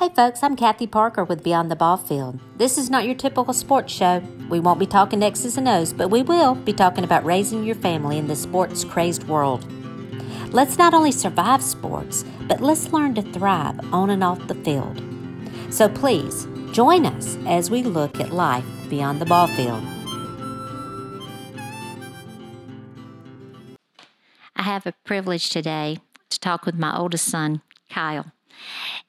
Hey folks, I'm Kathy Parker with Beyond the Ball Field. This is not your typical sports show. We won't be talking X's and O's, but we will be talking about raising your family in this sports crazed world. Let's not only survive sports, but let's learn to thrive on and off the field. So please, join us as we look at life beyond the ball field. I have a privilege today to talk with my oldest son, Kyle.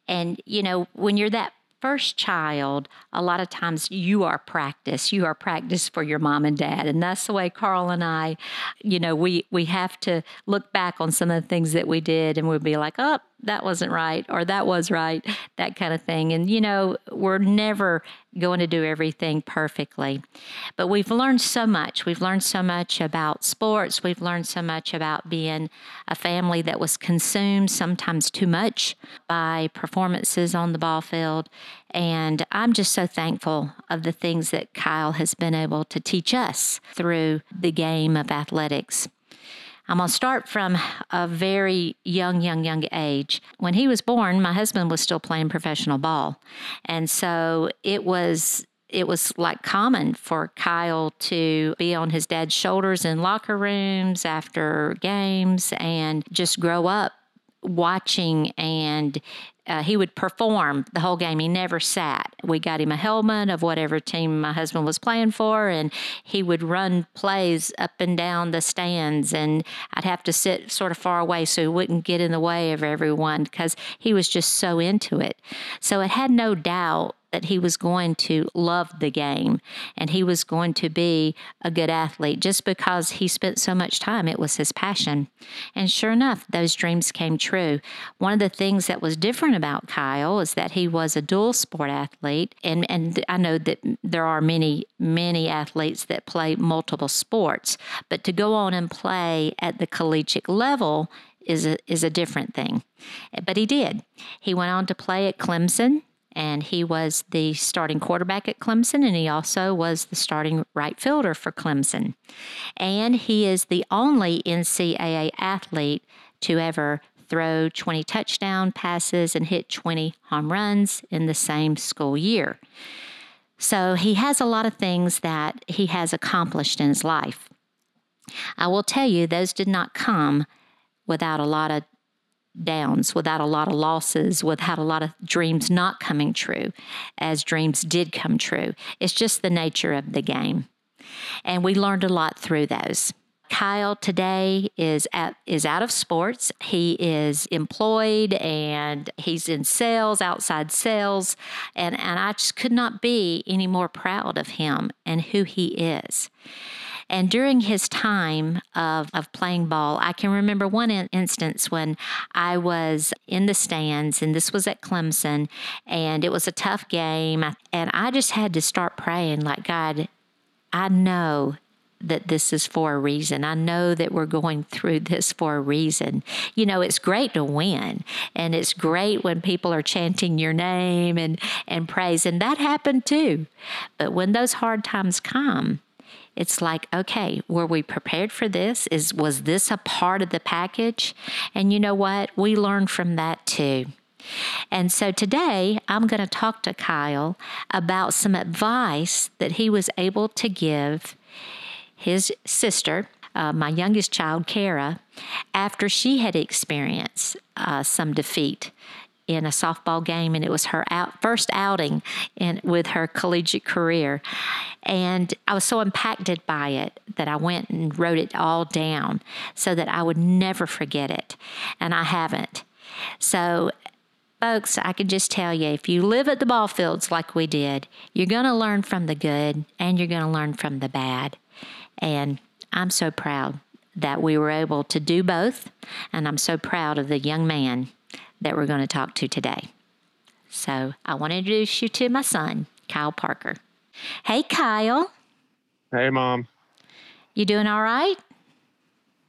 And, you know, when you're that first child, a lot of times you are practice. You are practice for your mom and dad. And that's the way Carl and I, you know, we we have to look back on some of the things that we did and we'll be like, oh, that wasn't right or that was right, that kind of thing. And, you know, we're never going to do everything perfectly. But we've learned so much. We've learned so much about sports. We've learned so much about being a family that was consumed sometimes too much by performances on the ball field. And I'm just so thankful of the things that Kyle has been able to teach us through the game of athletics. I'm going to start from a very young, young, young age. When he was born, my husband was still playing professional ball. And so it was it was like common for Kyle to be on his dad's shoulders in locker rooms after games and just grow up watching and uh, he would perform the whole game. He never sat. We got him a helmet of whatever team my husband was playing for, and he would run plays up and down the stands. And I'd have to sit sort of far away so he wouldn't get in the way of everyone because he was just so into it. So it had no doubt that he was going to love the game and he was going to be a good athlete just because he spent so much time. It was his passion. And sure enough, those dreams came true. One of the things that was different about Kyle is that he was a dual sport athlete. And, and I know that there are many, many athletes that play multiple sports, but to go on and play at the collegiate level is a, is a different thing. But he did. He went on to play at Clemson and he was the starting quarterback at Clemson, and he also was the starting right fielder for Clemson. And he is the only NCAA athlete to ever throw 20 touchdown passes and hit 20 home runs in the same school year. So he has a lot of things that he has accomplished in his life. I will tell you, those did not come without a lot of downs, without a lot of losses, without a lot of dreams not coming true, as dreams did come true. It's just the nature of the game. And we learned a lot through those. Kyle today is at, is out of sports. He is employed and he's in sales, outside sales, and, and I just could not be any more proud of him and who he is. And during his time of, of playing ball, I can remember one in- instance when I was in the stands, and this was at Clemson, and it was a tough game. And I just had to start praying, like, God, I know that this is for a reason. I know that we're going through this for a reason. You know, it's great to win and it's great when people are chanting your name and, and praise, and that happened too. But when those hard times come, it's like, okay, were we prepared for this? Is was this a part of the package? And you know what? We learned from that too. And so today I'm going to talk to Kyle about some advice that he was able to give his sister, uh, my youngest child, Kara, after she had experienced uh, some defeat in a softball game, and it was her out, first outing in, with her collegiate career. And I was so impacted by it that I went and wrote it all down so that I would never forget it. And I haven't. So, folks, I can just tell you if you live at the ball fields like we did, you're going to learn from the good and you're going to learn from the bad. And I'm so proud that we were able to do both. And I'm so proud of the young man that we're going to talk to today. So I want to introduce you to my son, Kyle Parker. Hey, Kyle. Hey, Mom. You doing all right?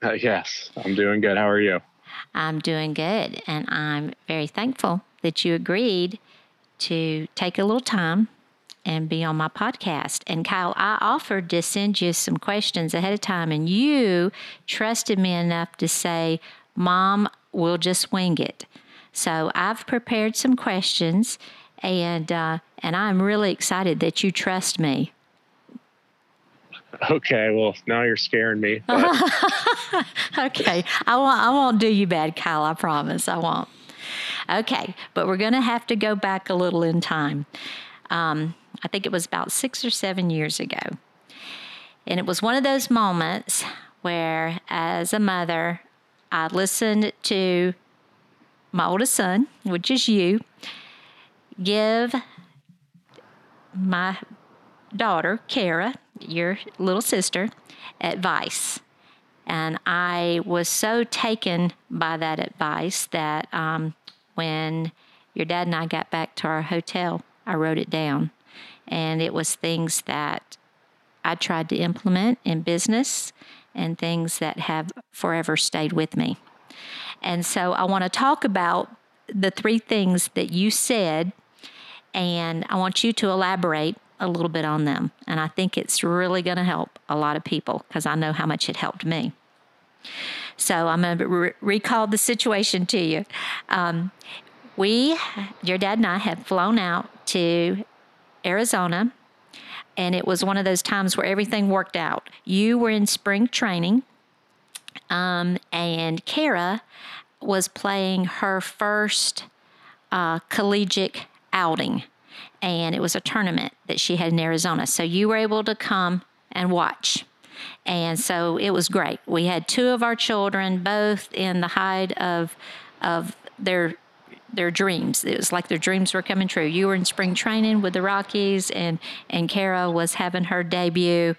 Uh, yes, I'm doing good. How are you? I'm doing good, and I'm very thankful that you agreed to take a little time and be on my podcast. And Kyle, I offered to send you some questions ahead of time, and you trusted me enough to say, Mom, we'll just wing it. So I've prepared some questions, and uh, and I'm really excited that you trust me. Okay, well now you're scaring me. okay, I won't. I won't do you bad, Kyle. I promise. I won't. Okay, but we're going to have to go back a little in time. Um, I think it was about six or seven years ago. And it was one of those moments where, as a mother, I listened to my oldest son, which is you, give my daughter, Kara, your little sister, advice. And I was so taken by that advice that um, when your dad and I got back to our hotel, I wrote it down. And it was things that I tried to implement in business and things that have forever stayed with me. And so I want to talk about the three things that you said, and I want you to elaborate a little bit on them. And I think it's really going to help a lot of people because I know how much it helped me. So I'm going to re- recall the situation to you. Um, we, your dad and I, had flown out to Arizona, and it was one of those times where everything worked out. You were in spring training, um, and Kara was playing her first uh, collegiate outing, and it was a tournament that she had in Arizona. So you were able to come and watch. And so it was great. We had two of our children, both in the height of of their their dreams. It was like their dreams were coming true. You were in spring training with the Rockies, and and Kara was having her debut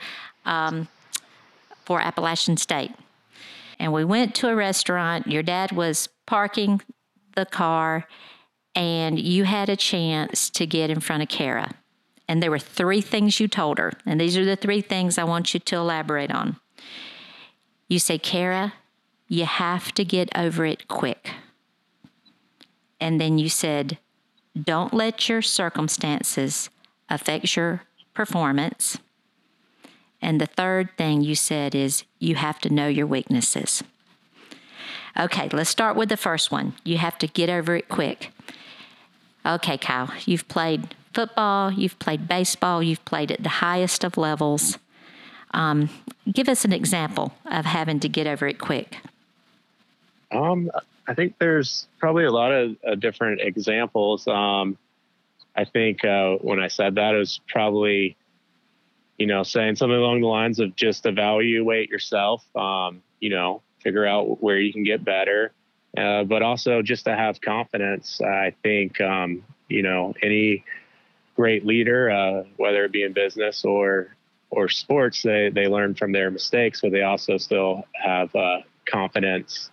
um, for Appalachian State. And we went to a restaurant. Your dad was parking the car, and you had a chance to get in front of Kara. And there were three things you told her, and these are the three things I want you to elaborate on. You say, Kara, you have to get over it quick. And then you said, don't let your circumstances affect your performance. And the third thing you said is, you have to know your weaknesses. Okay, let's start with the first one. You have to get over it quick. Okay, Kyle, you've played football, you've played baseball, you've played at the highest of levels. Um, give us an example of having to get over it quick. Um, I think there's probably a lot of uh, different examples. Um, I think uh, when I said that, it was probably, you know, saying something along the lines of just evaluate yourself, um, you know, figure out where you can get better, uh, but also just to have confidence. I think, um, you know, any great leader, uh, whether it be in business or or sports, they they learn from their mistakes, but they also still have uh, confidence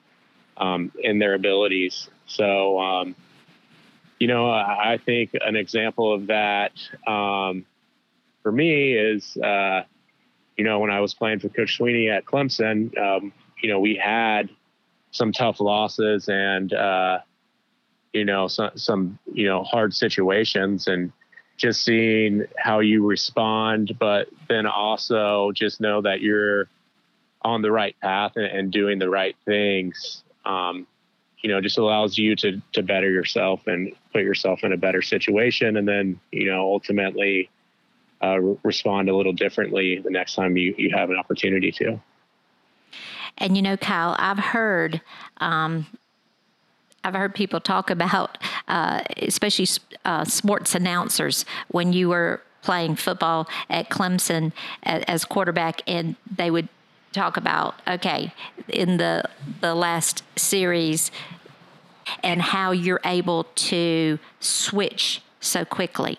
um, in their abilities. So, um, you know, I, think an example of that um, for me is, uh, you know, when I was playing for Coach Swinney at Clemson, um, you know, we had some tough losses and, uh, you know, some, some, you know, hard situations and just seeing how you respond, but then also just know that you're on the right path and, and doing the right things. Um, you know, just allows you to to better yourself and put yourself in a better situation, and then you know ultimately uh, respond a little differently the next time you you have an opportunity to. And you know, Kyle, I've heard um, I've heard people talk about, uh, especially uh, sports announcers, when you were playing football at Clemson as, as quarterback, and they would talk about, okay, in the the last series, and how you're able to switch so quickly,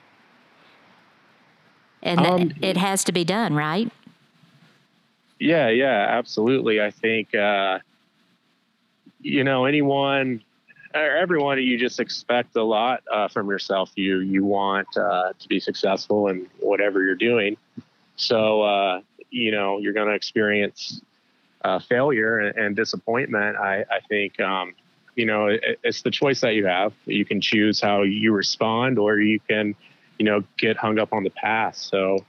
and um, it has to be done, right? Yeah, yeah, absolutely. I think uh, you know anyone everyone you just expect a lot uh, from yourself. You you want uh, to be successful in whatever you're doing. So uh, you know you're going to experience uh, failure and, and, disappointment. I, I think um, you know it, it's the choice that you have. You can choose how you respond, or you can you know get hung up on the past. So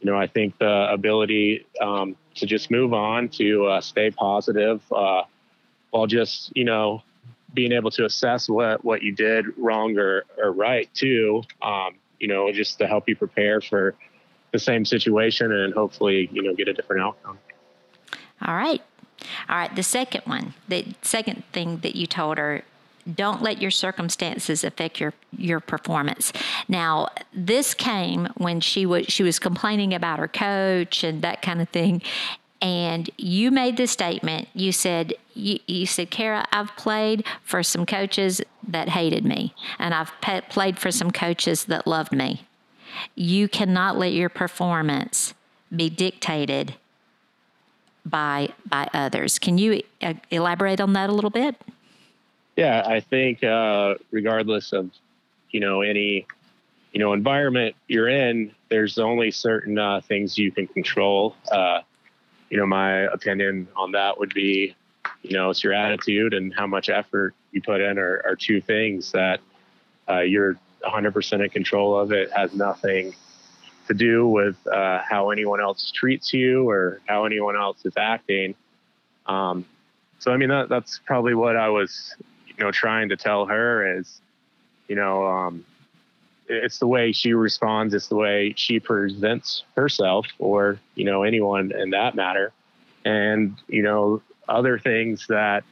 you know I think the ability um, to just move on to uh, stay positive uh, while just you know being able to assess what what you did wrong or, or right too. Um, you know, just to help you prepare for the same situation and hopefully you know get a different outcome. All right, all right. The second one, the second thing that you told her don't let your circumstances affect your your performance. Now, this came when she was she was complaining about her coach and that kind of thing. And you made the statement. You said, you, you said, Kara, I've played for some coaches that hated me, and I've pe- played for some coaches that loved me. You cannot let your performance be dictated by by others. Can you uh, elaborate on that a little bit? Yeah, I think uh, regardless of you know any you know environment you're in, there's only certain uh, things you can control. Uh, you know, my opinion on that would be, you know, it's your attitude and how much effort you put in are, are two things that uh, you're 100% in control of. It has nothing to do with uh, how anyone else treats you or how anyone else is acting. Um, so, I mean, that, that's probably what I was you know, trying to tell her is, you know, um, it's the way she responds, it's the way she presents herself, or you know, anyone in that matter, and you know, other things that,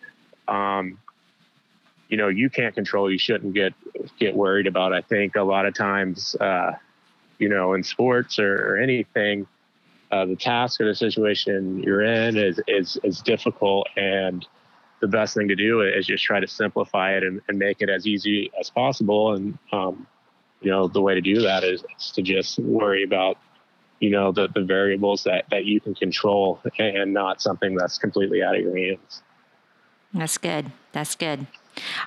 um, you know, you can't control. You shouldn't get get worried about. I think a lot of times, uh, you know, in sports or, or anything, uh, the task or the situation you're in is is is difficult and the best thing to do is just try to simplify it and, and make it as easy as possible. And, um, you know, the way to do that is, is, to just worry about, you know, the, the variables that, that you can control and not something that's completely out of your hands. That's good. That's good.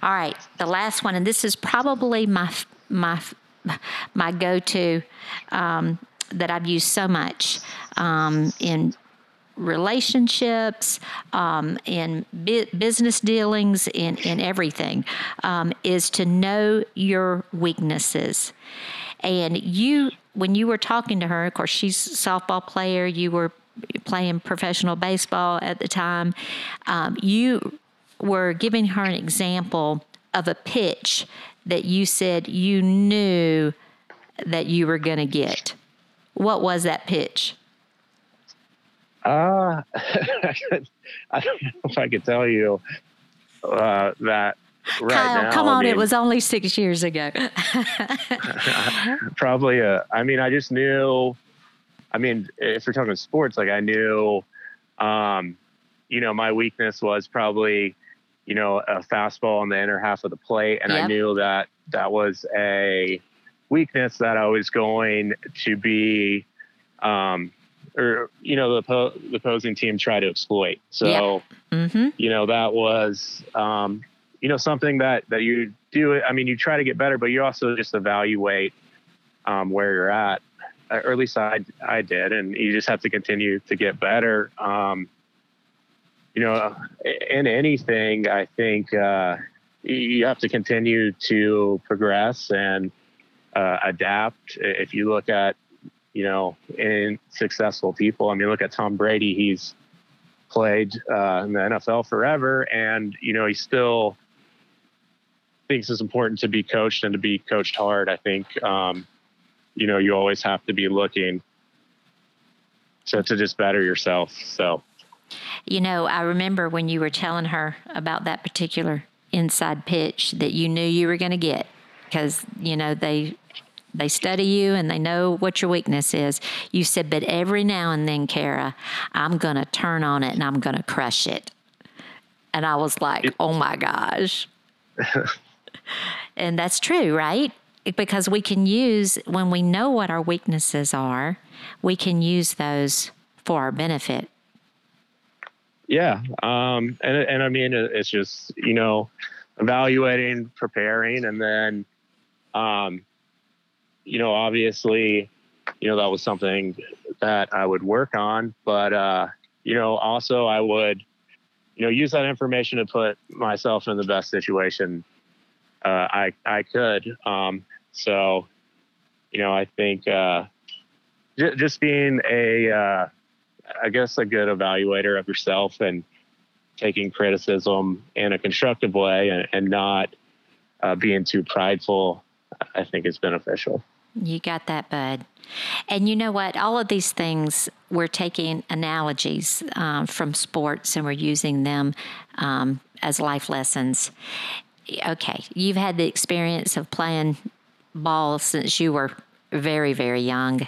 All right. The last one, and this is probably my, my, my go-to, um, that I've used so much um, in relationships, um, in bu- business dealings, in, in everything, um, is to know your weaknesses. And you, when you were talking to her, of course, she's a softball player, you were playing professional baseball at the time, um, you were giving her an example of a pitch that you said you knew that you were going to get. What was that pitch? Uh, I don't know if I could tell you uh, that right Kyle, now. come on, I mean, it was only six years ago. probably, a, uh, I mean, I just knew, I mean, if we're talking sports, like I knew, um, you know, my weakness was probably, you know, a fastball in the inner half of the plate. And. I knew that that was a weakness that I was going to be, um, or you know the po- the opposing team try to exploit. So yeah. mm-hmm. you know that was um, you know something that that you do. I mean, you try to get better, but you also just evaluate um, where you're at. Or at least I I did, and you just have to continue to get better. Um, you know, in anything, I think uh, you have to continue to progress and uh, adapt. If you look at you know, in successful people. I mean, look at Tom Brady. He's played uh, in the NFL forever, and you know, he still thinks it's important to be coached and to be coached hard. I think, um, you know, you always have to be looking to to just better yourself. So, you know, I remember when you were telling her about that particular inside pitch that you knew you were going to get because you know they they study you and they know what your weakness is. You said, but every now and then, Kara, I'm going to turn on it and I'm going to crush it. And I was like, oh my gosh. and that's true, right? Because we can use, when we know what our weaknesses are, we can use those for our benefit. Yeah. Um, and, and I mean, it's just, you know, evaluating, preparing, and then, um, you know, obviously, you know, that was something that I would work on, but, uh, you know, also I would, you know, use that information to put myself in the best situation uh, I, I could. Um, so, you know, I think uh, j- just being a, uh, I guess, a good evaluator of yourself and taking criticism in a constructive way and, and not uh, being too prideful, I think is beneficial. You got that, bud. And you know what? All of these things, we're taking analogies um, from sports and we're using them um, as life lessons. Okay, you've had the experience of playing ball since you were very, very young.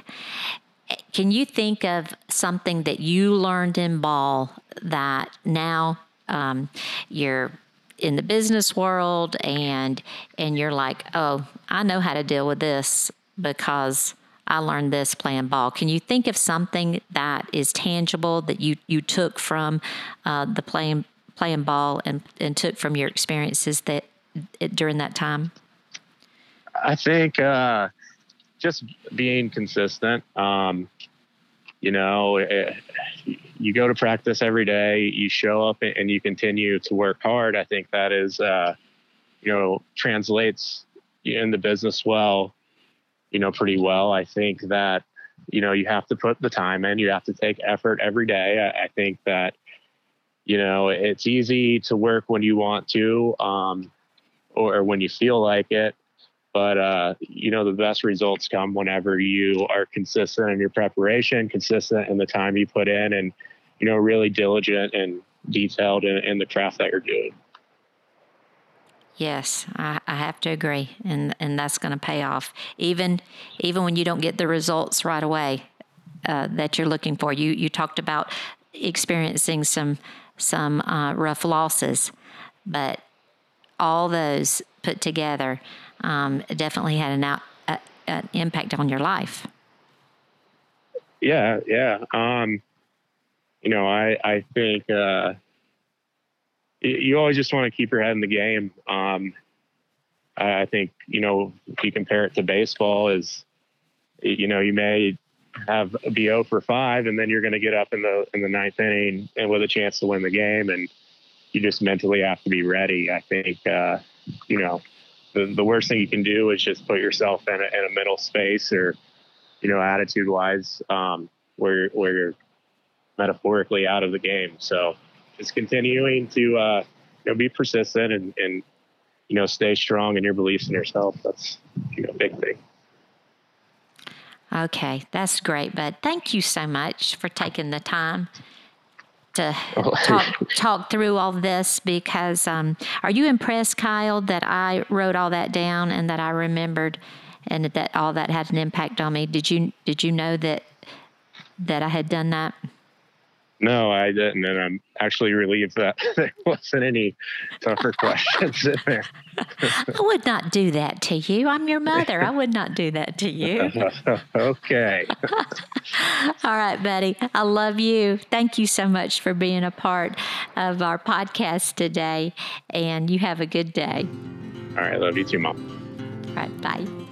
Can you think of something that you learned in ball that now um, you're in the business world and and you're like, oh, I know how to deal with this because I learned this playing ball. Can you think of something that is tangible that you you took from uh, the playing playing ball and and took from your experiences that during that time? I think uh, just being consistent. Um, you know, it, you go to practice every day, you show up and you continue to work hard. I think that is, uh, you know, translates in the business well, you know, pretty well. I think that, you know, you have to put the time in, you have to take effort every day. I, I think that, you know, it's easy to work when you want to, um, or when you feel like it but uh, you know the best results come whenever you are consistent in your preparation consistent in the time you put in and you know really diligent and detailed in, in the craft that you're doing. Yes I, I have to agree and and that's going to pay off. Even even when you don't get the results right away uh, that you're looking for. You you talked about experiencing some some uh, rough losses but all those put together um, definitely had an, out, uh, an impact on your life. Yeah, yeah. Um, you know, I I think uh, you always just want to keep your head in the game. Um, I think you know if you compare it to baseball, is you know you may have a BO for five, and then you're going to get up in the in the ninth inning and with a chance to win the game, and you just mentally have to be ready. I think uh, you know the, the worst thing you can do is just put yourself in a, in a mental space or, you know, attitude wise, um, where, where you're metaphorically out of the game. So just continuing to, uh, you know, be persistent and, and, you know, stay strong in your beliefs in yourself. That's, you know, big thing. Okay, that's great, bud. Thank you so much for taking the time to talk, talk through all this because um, are you impressed, Kyle, that I wrote all that down and that I remembered and that all that had an impact on me? Did you did you know that that I had done that? No, I didn't, and I'm actually relieved that there wasn't any tougher questions in there. I would not do that to you. I'm your mother. I would not do that to you. okay. All right, buddy. I love you. Thank you so much for being a part of our podcast today, and you have a good day. All right. Love you too, Mom. All right. Bye.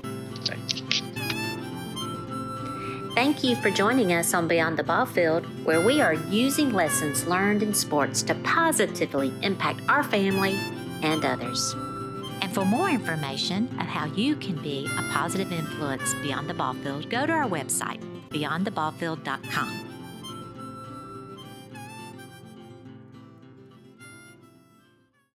Thank you for joining us on Beyond the Ball Field, where we are using lessons learned in sports to positively impact our family and others. And for more information of how you can be a positive influence beyond the ball field, go to our website, beyondtheballfield.com.